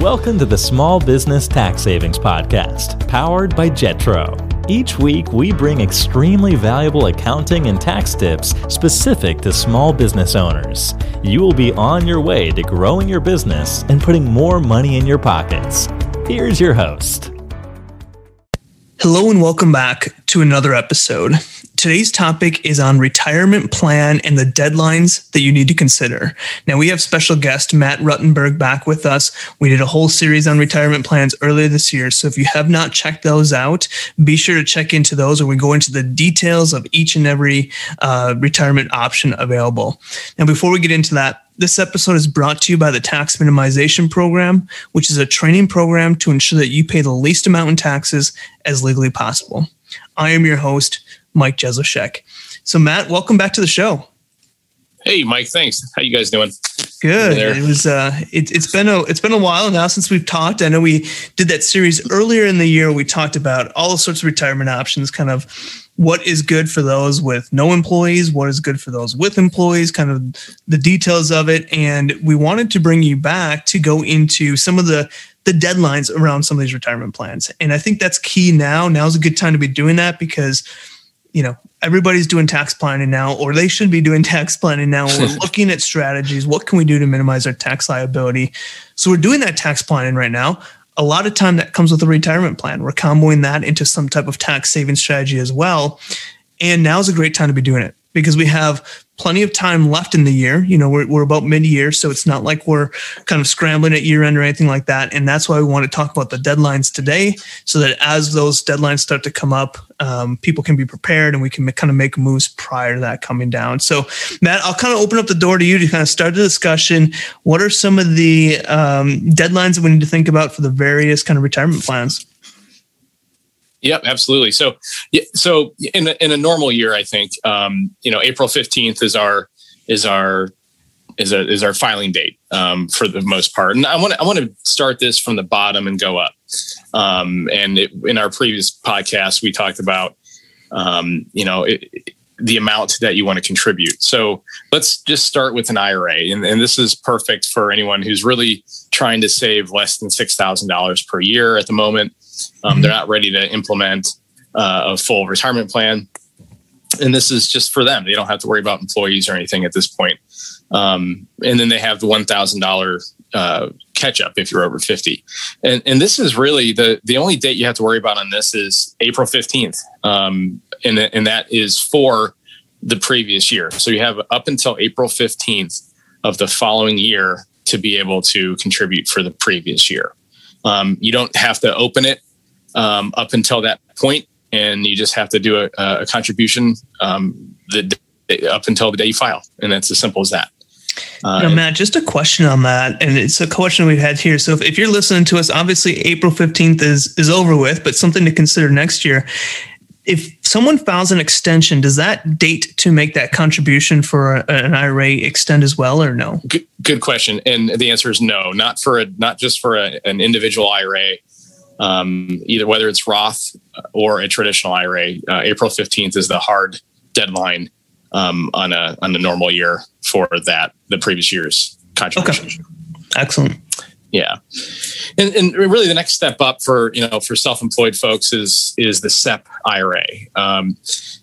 Welcome to the Small Business Tax Savings Podcast, powered by Jetro. Each week, we bring extremely valuable accounting and tax tips specific to small business owners. You will be on your way to growing your business and putting more money in your pockets. Here's your host. Hello, and welcome back to another episode. Today's topic is on retirement plan and the deadlines that you need to consider. Now, we have special guest Matt Ruttenberg back with us. We did a whole series on retirement plans earlier this year. So if you have not checked those out, be sure to check into those, or we go into the details of each and every uh, retirement option available. Now, before we get into that, this episode is brought to you by the Tax Minimization Program, which is a training program to ensure that you pay the least amount in taxes as legally possible. I am your host, Mike Jesowshek. So, Matt, welcome back to the show. Hey, Mike. Thanks. How you guys doing? Good. It was. Uh, it, has been a it's been a while now since we've talked. I know we did that series earlier in the year. We talked about all sorts of retirement options, kind of what is good for those with no employees, what is good for those with employees, kind of the details of it. And we wanted to bring you back to go into some of the the deadlines around some of these retirement plans. And I think that's key now. Now's a good time to be doing that because you know everybody's doing tax planning now or they should be doing tax planning now. We're looking at strategies. What can we do to minimize our tax liability? So we're doing that tax planning right now. A lot of time that comes with a retirement plan. We're comboing that into some type of tax saving strategy as well. And now's a great time to be doing it because we have plenty of time left in the year. You know, we're, we're about mid year, so it's not like we're kind of scrambling at year end or anything like that. And that's why we want to talk about the deadlines today so that as those deadlines start to come up, um, people can be prepared and we can kind of make moves prior to that coming down. So, Matt, I'll kind of open up the door to you to kind of start the discussion. What are some of the um, deadlines that we need to think about for the various kind of retirement plans? Yep, absolutely. So, so in a, in a normal year, I think um, you know April fifteenth is our is our is a, is our filing date um, for the most part. And I want I want to start this from the bottom and go up. Um, and it, in our previous podcast, we talked about um, you know it, the amount that you want to contribute. So let's just start with an IRA, and, and this is perfect for anyone who's really trying to save less than six thousand dollars per year at the moment. Um, mm-hmm. They're not ready to implement uh, a full retirement plan. And this is just for them. They don't have to worry about employees or anything at this point. Um, and then they have the $1,000 uh, catch up if you're over 50. And, and this is really the, the only date you have to worry about on this is April 15th. Um, and, and that is for the previous year. So you have up until April 15th of the following year to be able to contribute for the previous year. Um, you don't have to open it um, up until that point, and you just have to do a, a contribution um, the, up until the day you file, and that's as simple as that. Uh, now, Matt, just a question on that, and it's a question we've had here. So, if, if you're listening to us, obviously April 15th is is over with, but something to consider next year. If someone files an extension, does that date to make that contribution for a, an IRA extend as well, or no? Good, good, question, and the answer is no. Not for a not just for a, an individual IRA um, either whether it's Roth or a traditional IRA. Uh, April 15th is the hard deadline um, on a on a normal year for that the previous year's contribution. Okay. Excellent. Yeah, and, and really the next step up for you know for self-employed folks is is the SEP IRA. Um,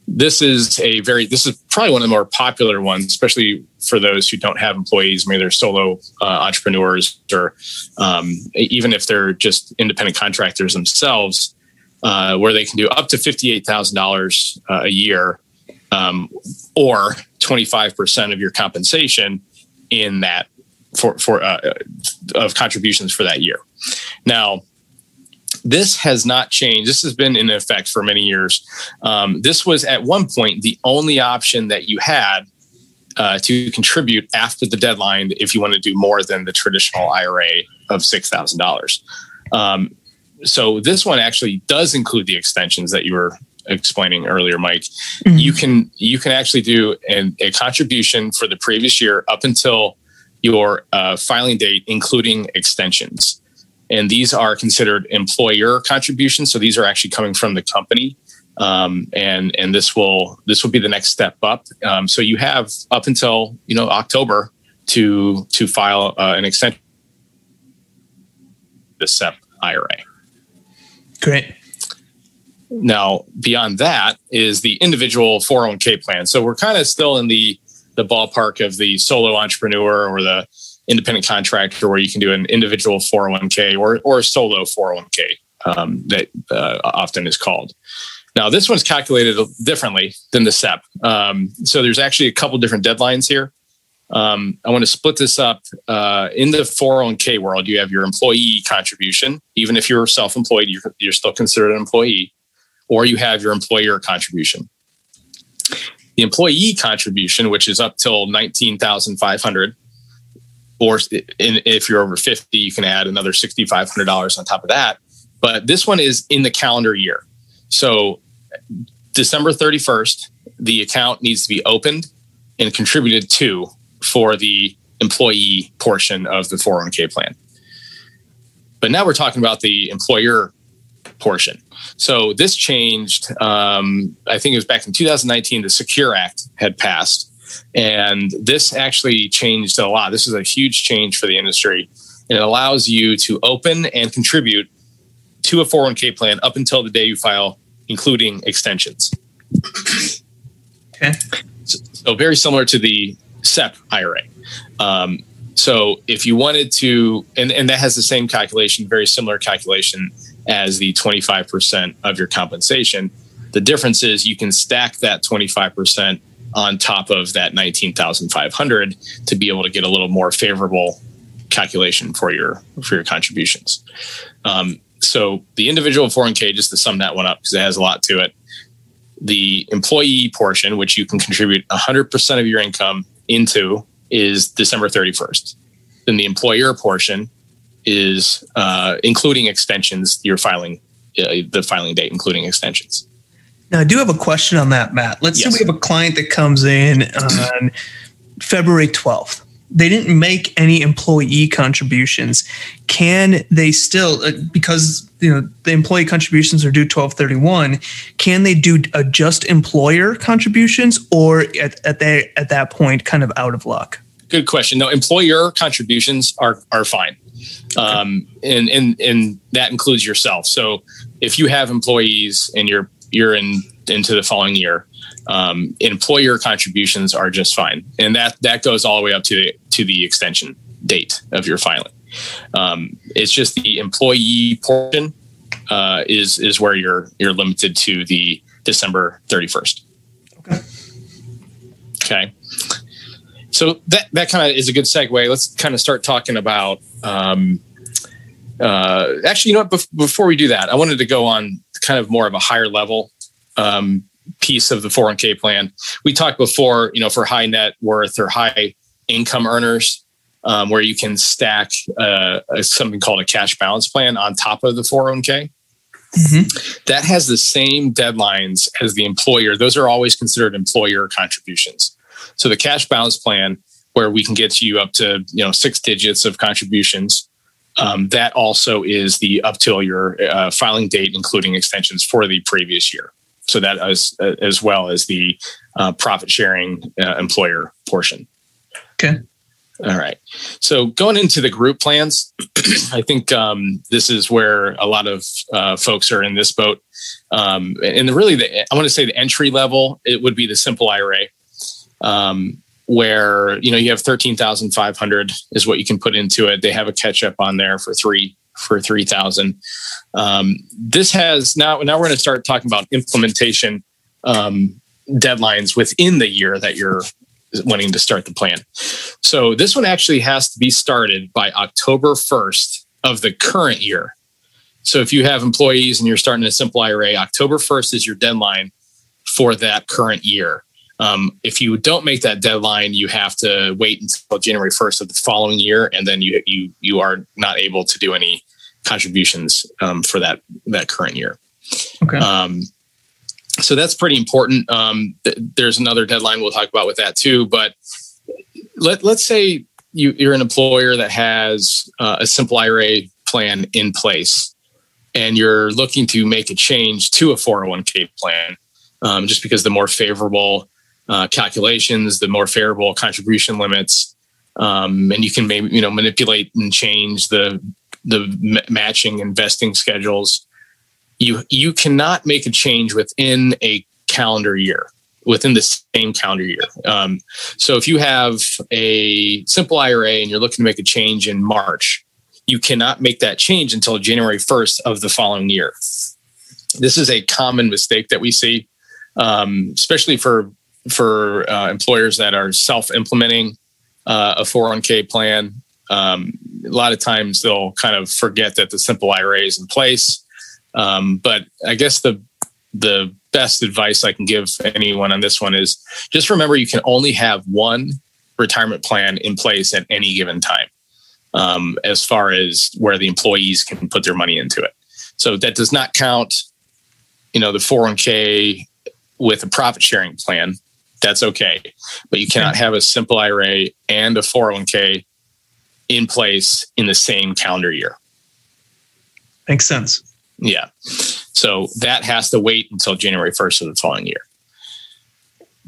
this is a very this is probably one of the more popular ones, especially for those who don't have employees. Maybe they're solo uh, entrepreneurs, or um, even if they're just independent contractors themselves, uh, where they can do up to fifty-eight thousand uh, dollars a year, um, or twenty-five percent of your compensation in that for for uh, of contributions for that year. Now, this has not changed. This has been in effect for many years. Um, this was at one point the only option that you had uh, to contribute after the deadline if you want to do more than the traditional IRA of six thousand um, dollars. So this one actually does include the extensions that you were explaining earlier, Mike. Mm-hmm. You can you can actually do an, a contribution for the previous year up until your uh, filing date, including extensions. And these are considered employer contributions. So these are actually coming from the company. Um, and and this will this will be the next step up. Um, so you have up until you know October to to file uh, an extension the SEP IRA. Great. Now, beyond that is the individual 401k plan. So we're kind of still in the the ballpark of the solo entrepreneur or the independent contractor, where you can do an individual 401k or or a solo 401k um, that uh, often is called. Now, this one's calculated differently than the SEP. Um, so there's actually a couple different deadlines here. Um, I want to split this up. Uh, in the 401k world, you have your employee contribution. Even if you're self-employed, you're, you're still considered an employee, or you have your employer contribution. The employee contribution, which is up till 19,500, or in, if you're over 50, you can add another $6,500 on top of that. But this one is in the calendar year. So December 31st, the account needs to be opened and contributed to for the employee portion of the 401k plan. But now we're talking about the employer portion. So this changed. Um, I think it was back in 2019. The Secure Act had passed, and this actually changed a lot. This is a huge change for the industry, and it allows you to open and contribute to a 401k plan up until the day you file, including extensions. Okay. So, so very similar to the SEP IRA. Um, so if you wanted to, and, and that has the same calculation, very similar calculation as the 25% of your compensation. The difference is you can stack that 25% on top of that 19,500 to be able to get a little more favorable calculation for your for your contributions. Um, so the individual 401k, just to sum that one up because it has a lot to it. The employee portion, which you can contribute 100% of your income into is December 31st. Then the employer portion is uh, including extensions, you're filing uh, the filing date, including extensions. Now, I do have a question on that, Matt. Let's yes. say we have a client that comes in on February 12th. They didn't make any employee contributions. Can they still, uh, because you know the employee contributions are due 1231, can they do a just employer contributions, or at, at that at that point, kind of out of luck? Good question. No, employer contributions are are fine. Um, and and and that includes yourself. So if you have employees and you're you're in into the following year, um, employer contributions are just fine, and that that goes all the way up to the to the extension date of your filing. Um, it's just the employee portion uh, is is where you're you're limited to the December thirty first. Okay. Okay. So that that kind of is a good segue. Let's kind of start talking about. Um, uh, actually, you know what? before we do that, I wanted to go on kind of more of a higher level um, piece of the 401k plan. We talked before, you know, for high net worth or high income earners, um, where you can stack uh, something called a cash balance plan on top of the 401k. Mm-hmm. That has the same deadlines as the employer. Those are always considered employer contributions. So the cash balance plan, where we can get you up to you know six digits of contributions, um, that also is the up till your uh, filing date, including extensions for the previous year. So that as as well as the uh, profit sharing uh, employer portion. Okay. All right. So going into the group plans, I think um, this is where a lot of uh, folks are in this boat. Um, and the, really, the, I want to say the entry level, it would be the simple IRA um, where you know you have thirteen thousand five hundred is what you can put into it. They have a catch up on there for three for three thousand. Um, this has now now we're going to start talking about implementation um, deadlines within the year that you're wanting to start the plan. So this one actually has to be started by October first of the current year. So if you have employees and you're starting a simple IRA, October 1st is your deadline for that current year. Um, if you don't make that deadline, you have to wait until January 1st of the following year, and then you you you are not able to do any contributions um, for that that current year. Okay. Um, so that's pretty important. Um, th- there's another deadline we'll talk about with that too. But let let's say you, you're an employer that has uh, a simple IRA plan in place, and you're looking to make a change to a 401k plan, um, just because the more favorable uh, calculations, the more favorable contribution limits, um, and you can maybe you know manipulate and change the the matching investing schedules. You you cannot make a change within a calendar year, within the same calendar year. Um, so if you have a simple IRA and you're looking to make a change in March, you cannot make that change until January 1st of the following year. This is a common mistake that we see, um, especially for for uh, employers that are self-implementing uh, a 401k plan. Um, a lot of times they'll kind of forget that the simple IRA is in place. Um, but I guess the the best advice I can give anyone on this one is just remember you can only have one retirement plan in place at any given time um, as far as where the employees can put their money into it. So that does not count, you know, the 401k with a profit sharing plan. That's okay. But you cannot have a simple IRA and a 401k in place in the same calendar year. Makes sense. Yeah. So that has to wait until January 1st of the following year.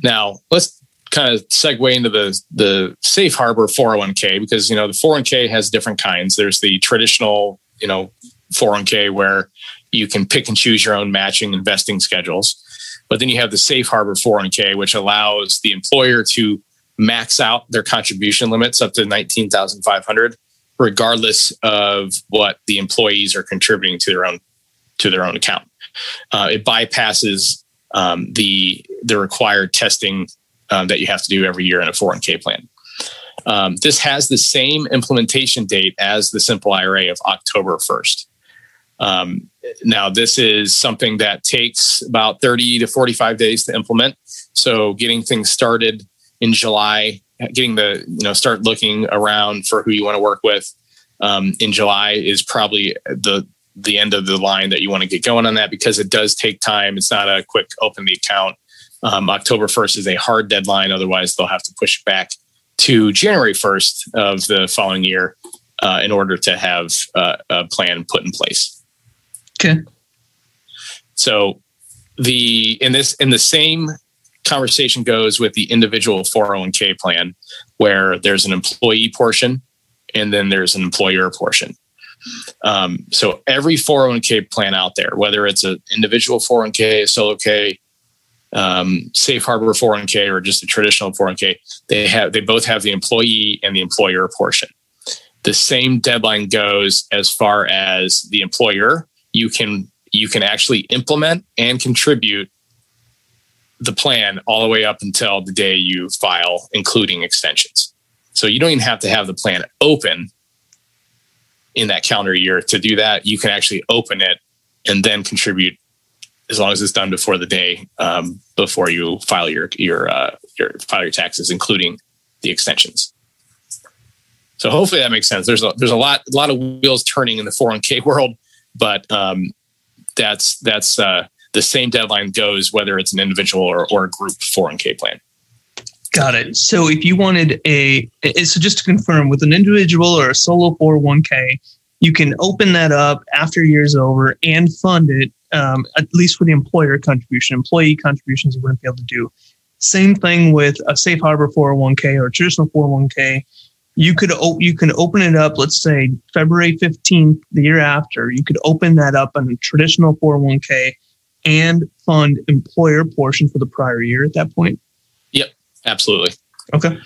Now, let's kind of segue into the the safe harbor 401k because you know the 401k has different kinds. There's the traditional, you know, 401k where you can pick and choose your own matching investing schedules. But then you have the safe harbor 401k which allows the employer to max out their contribution limits up to 19,500 regardless of what the employees are contributing to their own to their own account. Uh, it bypasses um, the the required testing um, that you have to do every year in a 401k plan. Um, this has the same implementation date as the simple IRA of October 1st. Um, now, this is something that takes about 30 to 45 days to implement. So, getting things started in July, getting the, you know, start looking around for who you want to work with um, in July is probably the, the end of the line that you want to get going on that because it does take time. It's not a quick open the account um, October 1st is a hard deadline. Otherwise, they'll have to push back to January 1st of the following year uh, in order to have uh, a plan put in place. Okay. So the in this in the same conversation goes with the individual 401k plan where there's an employee portion and then there's an employer portion. Um, so every 401k plan out there, whether it's an individual 401k, a solo K, um, safe harbor 401k or just a traditional 401k, they have they both have the employee and the employer portion. The same deadline goes as far as the employer. You can you can actually implement and contribute the plan all the way up until the day you file, including extensions. So you don't even have to have the plan open in that calendar year to do that. You can actually open it and then contribute as long as it's done before the day um, before you file your your uh, your file your taxes, including the extensions. So hopefully that makes sense. There's a there's a lot a lot of wheels turning in the 401k world, but um, that's that's uh, the same deadline goes whether it's an individual or, or a group 401k plan. Got it. So if you wanted a, so just to confirm, with an individual or a solo 401k, you can open that up after year's over and fund it um, at least for the employer contribution. Employee contributions you wouldn't be able to do. Same thing with a safe harbor 401k or traditional 401k. You could you can open it up. Let's say February 15th, the year after. You could open that up on a traditional 401k and fund employer portion for the prior year at that point. Yep, absolutely. Okay.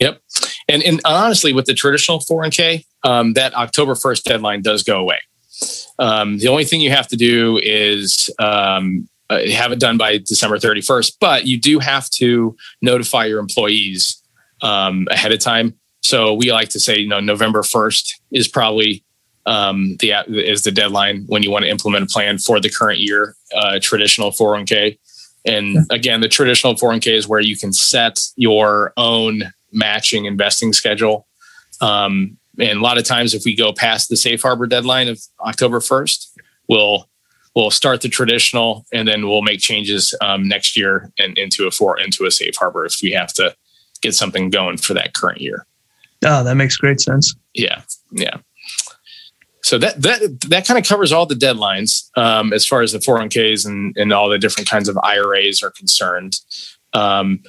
Yep. And and honestly, with the traditional 401k, um, that October 1st deadline does go away. Um, the only thing you have to do is um, uh, have it done by December 31st, but you do have to notify your employees um, ahead of time. So we like to say, you know, November 1st is probably um, the is the deadline when you want to implement a plan for the current year uh, traditional 401k. And again, the traditional 401k is where you can set your own matching investing schedule. Um, and a lot of times, if we go past the safe harbor deadline of October 1st, we'll we'll start the traditional and then we'll make changes um, next year and into a four into a safe harbor if we have to get something going for that current year. Oh, that makes great sense. Yeah, yeah. So that that that kind of covers all the deadlines um, as far as the 401ks and and all the different kinds of IRAs are concerned. Um,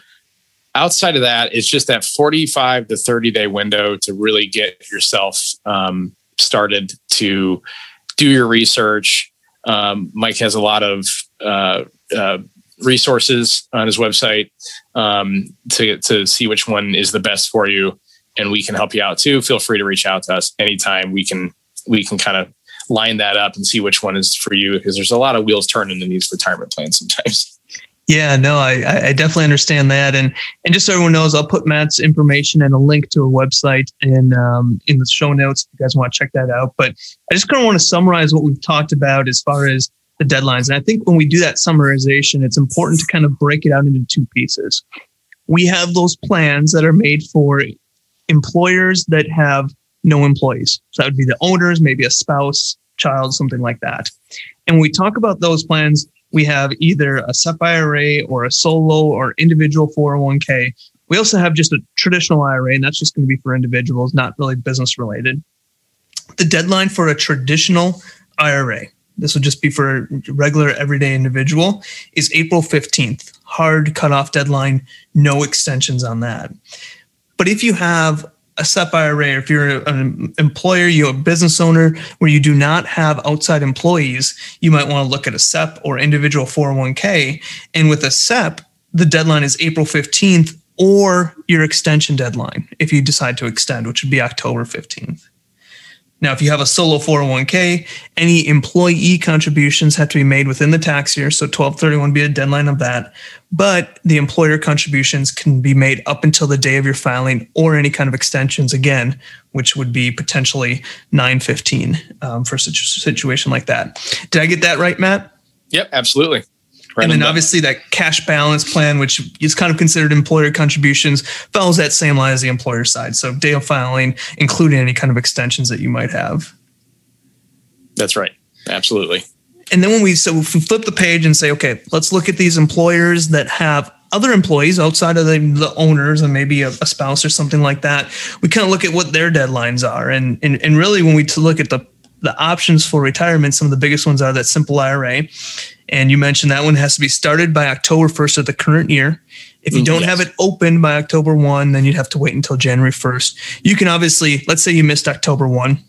outside of that, it's just that 45 to 30 day window to really get yourself um, started to do your research. Um, Mike has a lot of uh, uh, resources on his website um, to to see which one is the best for you, and we can help you out too. Feel free to reach out to us anytime. We can we can kind of line that up and see which one is for you because there's a lot of wheels turning in these retirement plans sometimes. Yeah, no, I, I definitely understand that, and and just so everyone knows, I'll put Matt's information and a link to a website in um, in the show notes if you guys want to check that out. But I just kind of want to summarize what we've talked about as far as the deadlines, and I think when we do that summarization, it's important to kind of break it out into two pieces. We have those plans that are made for employers that have no employees, so that would be the owners, maybe a spouse, child, something like that. And when we talk about those plans we have either a SEP IRA or a solo or individual 401k. We also have just a traditional IRA, and that's just going to be for individuals, not really business related. The deadline for a traditional IRA, this would just be for a regular everyday individual, is April 15th. Hard cutoff deadline, no extensions on that. But if you have a SEP IRA, or if you're an employer, you're a business owner where you do not have outside employees, you might want to look at a SEP or individual 401k. And with a SEP, the deadline is April 15th or your extension deadline if you decide to extend, which would be October 15th. Now, if you have a solo 401k, any employee contributions have to be made within the tax year. So 1231 would be a deadline of that. But the employer contributions can be made up until the day of your filing or any kind of extensions again, which would be potentially 915 um, for such a situation like that. Did I get that right, Matt? Yep, absolutely. And then obviously that cash balance plan, which is kind of considered employer contributions, follows that same line as the employer side. So day of filing, including any kind of extensions that you might have. That's right. Absolutely. And then when we so we flip the page and say, okay, let's look at these employers that have other employees outside of the, the owners and maybe a, a, spouse or something like that, we kind of look at what their deadlines are. And and, and really when we look at the the options for retirement, some of the biggest ones are that simple IRA. And you mentioned that one has to be started by October 1st of the current year. If you mm, don't yes. have it open by October 1, then you'd have to wait until January 1st. You can obviously, let's say you missed October 1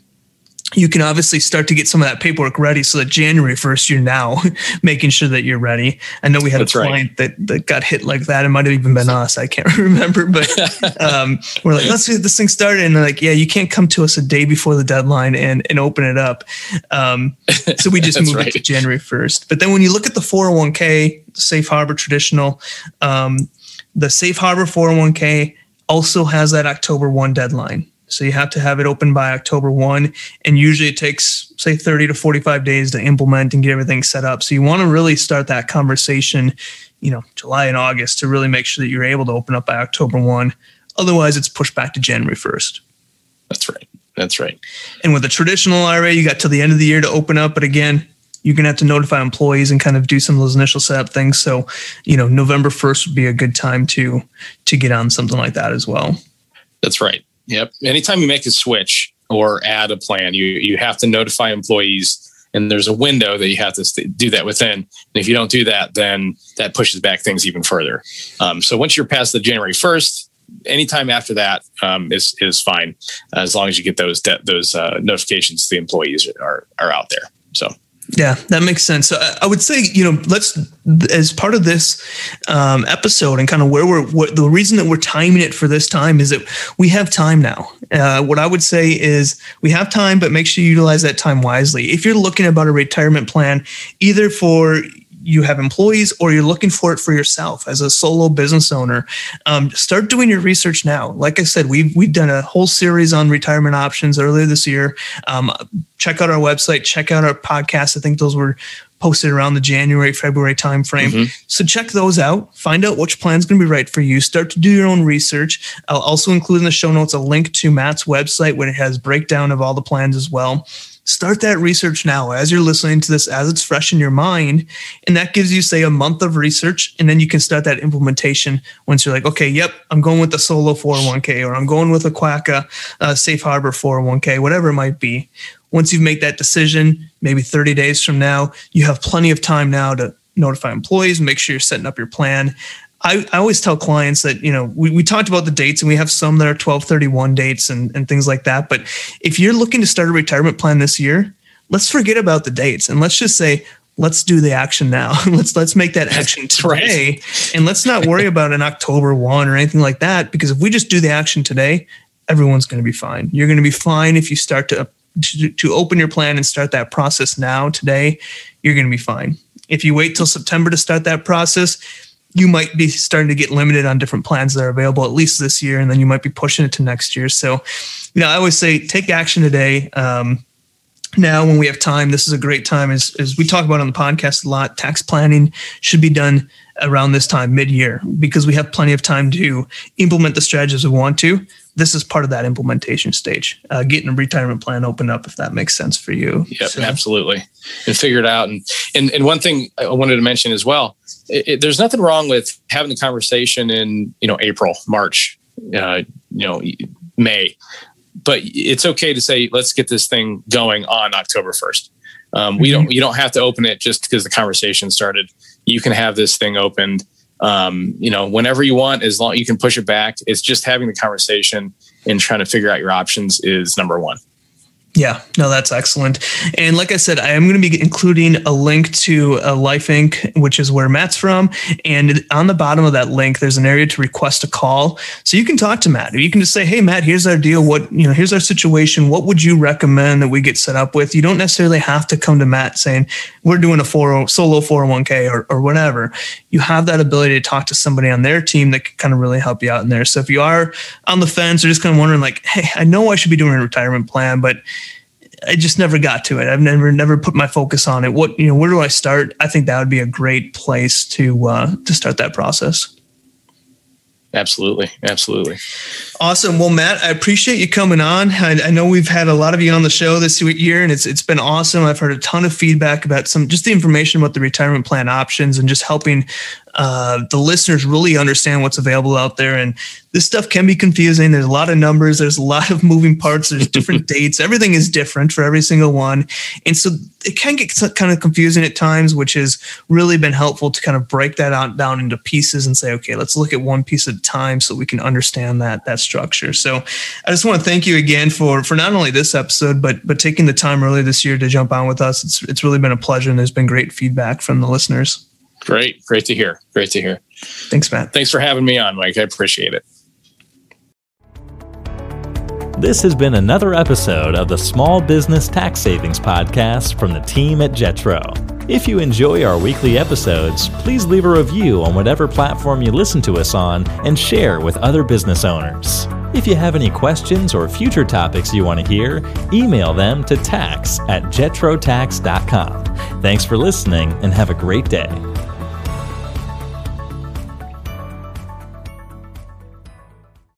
you can obviously start to get some of that paperwork ready so that January 1st, you're now making sure that you're ready. I know we had That's a client right. that, that got hit like that. It might have even been us. I can't remember, but um, we're like, let's get this thing started. And they're like, yeah, you can't come to us a day before the deadline and, and open it up. Um, so we just moved right. it to January 1st. But then when you look at the 401k, safe harbor traditional, um, the safe harbor 401k also has that October 1 deadline. So you have to have it open by October 1. And usually it takes, say, 30 to 45 days to implement and get everything set up. So you want to really start that conversation, you know, July and August to really make sure that you're able to open up by October 1. Otherwise, it's pushed back to January 1st. That's right. That's right. And with a traditional IRA, you got till the end of the year to open up. But again, you're going to have to notify employees and kind of do some of those initial setup things. So, you know, November 1st would be a good time to to get on something like that as well. That's right. Yep. Anytime you make a switch or add a plan, you you have to notify employees, and there's a window that you have to st- do that within. And if you don't do that, then that pushes back things even further. Um, so once you're past the January 1st, anytime after that um, is is fine, as long as you get those de- those uh, notifications to the employees are are out there. So yeah, that makes sense. So I would say, you know, let's as part of this um, episode and kind of where we're what, the reason that we're timing it for this time is that we have time now. Uh, what I would say is we have time, but make sure you utilize that time wisely. If you're looking about a retirement plan, either for you have employees or you're looking for it for yourself as a solo business owner, um, start doing your research now. Like I said, we've we've done a whole series on retirement options earlier this year. Um, check out our website, check out our podcast. I think those were posted around the January, February timeframe. Mm-hmm. So check those out. Find out which plan is going to be right for you. Start to do your own research. I'll also include in the show notes a link to Matt's website where it has breakdown of all the plans as well start that research now as you're listening to this as it's fresh in your mind. And that gives you say a month of research and then you can start that implementation once you're like okay yep i'm going with the solo 401k or i'm going with a QACA uh, safe harbor 401k whatever it might be. Once you've made that decision maybe 30 days from now you have plenty of time now to notify employees make sure you're setting up your plan I, I always tell clients that, you know, we, we talked about the dates and we have some that are 1231 dates and, and things like that. But if you're looking to start a retirement plan this year, let's forget about the dates and let's just say, let's do the action now. let's let's make that action today. Right. And let's not worry about an October 1 or anything like that. Because if we just do the action today, everyone's going to be fine. You're going to be fine if you start to, to, to open your plan and start that process now today, you're going to be fine. If you wait till September to start that process, you might be starting to get limited on different plans that are available at least this year, and then you might be pushing it to next year. So, you know, I always say take action today. Um, now, when we have time, this is a great time. As, as we talk about on the podcast a lot, tax planning should be done around this time, mid year, because we have plenty of time to implement the strategies we want to. This is part of that implementation stage, uh, getting a retirement plan opened up, if that makes sense for you. Yep, so. absolutely. And figure it out. And, and, and one thing I wanted to mention as well it, it, there's nothing wrong with having the conversation in you know April, March, uh, you know May, but it's okay to say let's get this thing going on October first. Um, we don't mm-hmm. you don't have to open it just because the conversation started. You can have this thing opened. Um, you know, whenever you want, as long you can push it back. It's just having the conversation and trying to figure out your options is number one. Yeah, no, that's excellent. And like I said, I am going to be including a link to a Life Inc., which is where Matt's from. And on the bottom of that link, there's an area to request a call. So you can talk to Matt. You can just say, hey, Matt, here's our deal. What, you know, here's our situation. What would you recommend that we get set up with? You don't necessarily have to come to Matt saying, we're doing a 40, solo 401k or, or whatever. You have that ability to talk to somebody on their team that can kind of really help you out in there. So if you are on the fence or just kind of wondering, like, hey, I know I should be doing a retirement plan, but I just never got to it. I've never never put my focus on it. What you know, where do I start? I think that would be a great place to uh, to start that process. Absolutely, absolutely. Awesome. Well, Matt, I appreciate you coming on. I, I, know we've had a lot of you on the show this year, and it's it's been awesome. I've heard a ton of feedback about some just the information about the retirement plan options and just helping uh, the listeners really understand what's available out there. And this stuff can be confusing. There's a lot of numbers, there's a lot of moving parts, there's different dates. Everything is different for every single one. And so it can get kind of confusing at times, which has really been helpful to kind of break that out down into pieces and say, okay, let's look at one piece at a time so we can understand that that structure. So I just want to thank you again for for not only this episode, but but taking the time earlier this year to jump on with us. It's it's really been a pleasure and there's been great feedback from the listeners. Great. Great to hear. Great to hear. Thanks, Matt. Thanks for having me on, Mike. I appreciate it. This has been another episode of the Small Business Tax Savings Podcast from the team at Jetro. If you enjoy our weekly episodes, please leave a review on whatever platform you listen to us on and share with other business owners. If you have any questions or future topics you want to hear, email them to tax at jetrotax.com. Thanks for listening and have a great day.